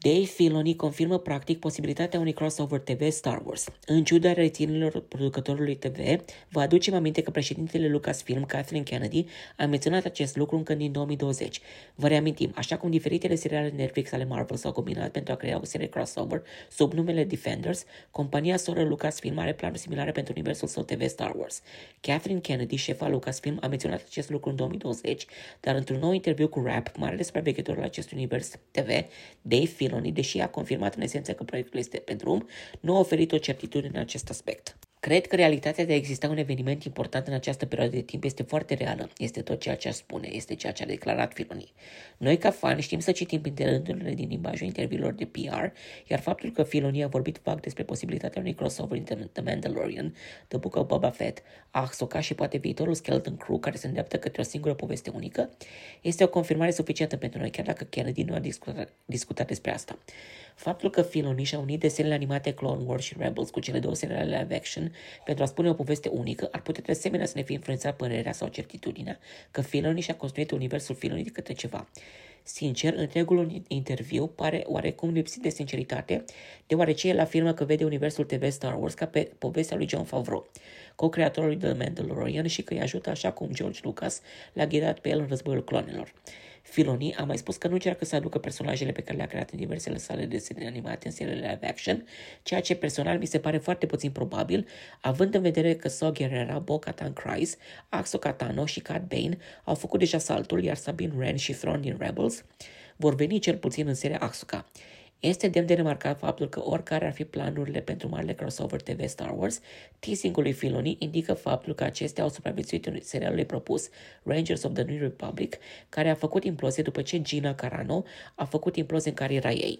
Dave Filoni confirmă practic posibilitatea unui crossover TV Star Wars. În ciuda reținilor producătorului TV, vă aducem aminte că președintele Lucasfilm, Kathleen Kennedy, a menționat acest lucru încă din 2020. Vă reamintim, așa cum diferitele seriale Netflix ale Marvel s-au combinat pentru a crea o serie crossover sub numele Defenders, compania soră Lucasfilm are planuri similare pentru universul său TV Star Wars. Kathleen Kennedy, șefa Lucasfilm, a menționat acest lucru în 2020, dar într-un nou interviu cu Rap, marele supraveghetor al acestui univers TV, Dave Filoni Filoni, deși a confirmat în esență că proiectul este pe drum, nu a oferit o certitudine în acest aspect. Cred că realitatea de a exista un eveniment important în această perioadă de timp este foarte reală. Este tot ceea ce a spune, este ceea ce a declarat Filoni. Noi, ca fani, știm să citim printre rândurile din limbajul interviurilor de PR, iar faptul că Filoni a vorbit vag despre posibilitatea unui crossover între The Mandalorian, The Book of Boba Fett, Ahsoka și poate viitorul Skeleton Crew care se îndreaptă către o singură poveste unică, este o confirmare suficientă pentru noi, chiar dacă Kennedy nu a discutat, discutat despre asta. Faptul că Filoni și-a unit desenele animate Clone Wars și Rebels cu cele două seriale live action pentru a spune o poveste unică ar putea de asemenea să ne fie influențat părerea sau certitudinea că Filoni și-a construit universul Filoni de către ceva. Sincer, întregul interviu pare oarecum lipsit de sinceritate, deoarece el afirmă că vede universul TV Star Wars ca pe povestea lui John Favreau, co-creatorul The Mandalorian și că îi ajută așa cum George Lucas l-a ghidat pe el în războiul clonelor. Filoni a mai spus că nu încearcă să aducă personajele pe care le-a creat în diversele sale desene animate în seriile live action, ceea ce personal mi se pare foarte puțin probabil, având în vedere că Saw Gerrera, Bo-Katan Kryze, Axo Katano și Cat Bane au făcut deja saltul, iar Sabine Wren și Thrawn din Rebels vor veni cel puțin în seria Asuka. Este demn de remarcat faptul că oricare ar fi planurile pentru marele crossover TV Star Wars, teasing-ul lui Filoni indică faptul că acestea au supraviețuit în serialului propus Rangers of the New Republic, care a făcut implozie după ce Gina Carano a făcut implozie în cariera ei.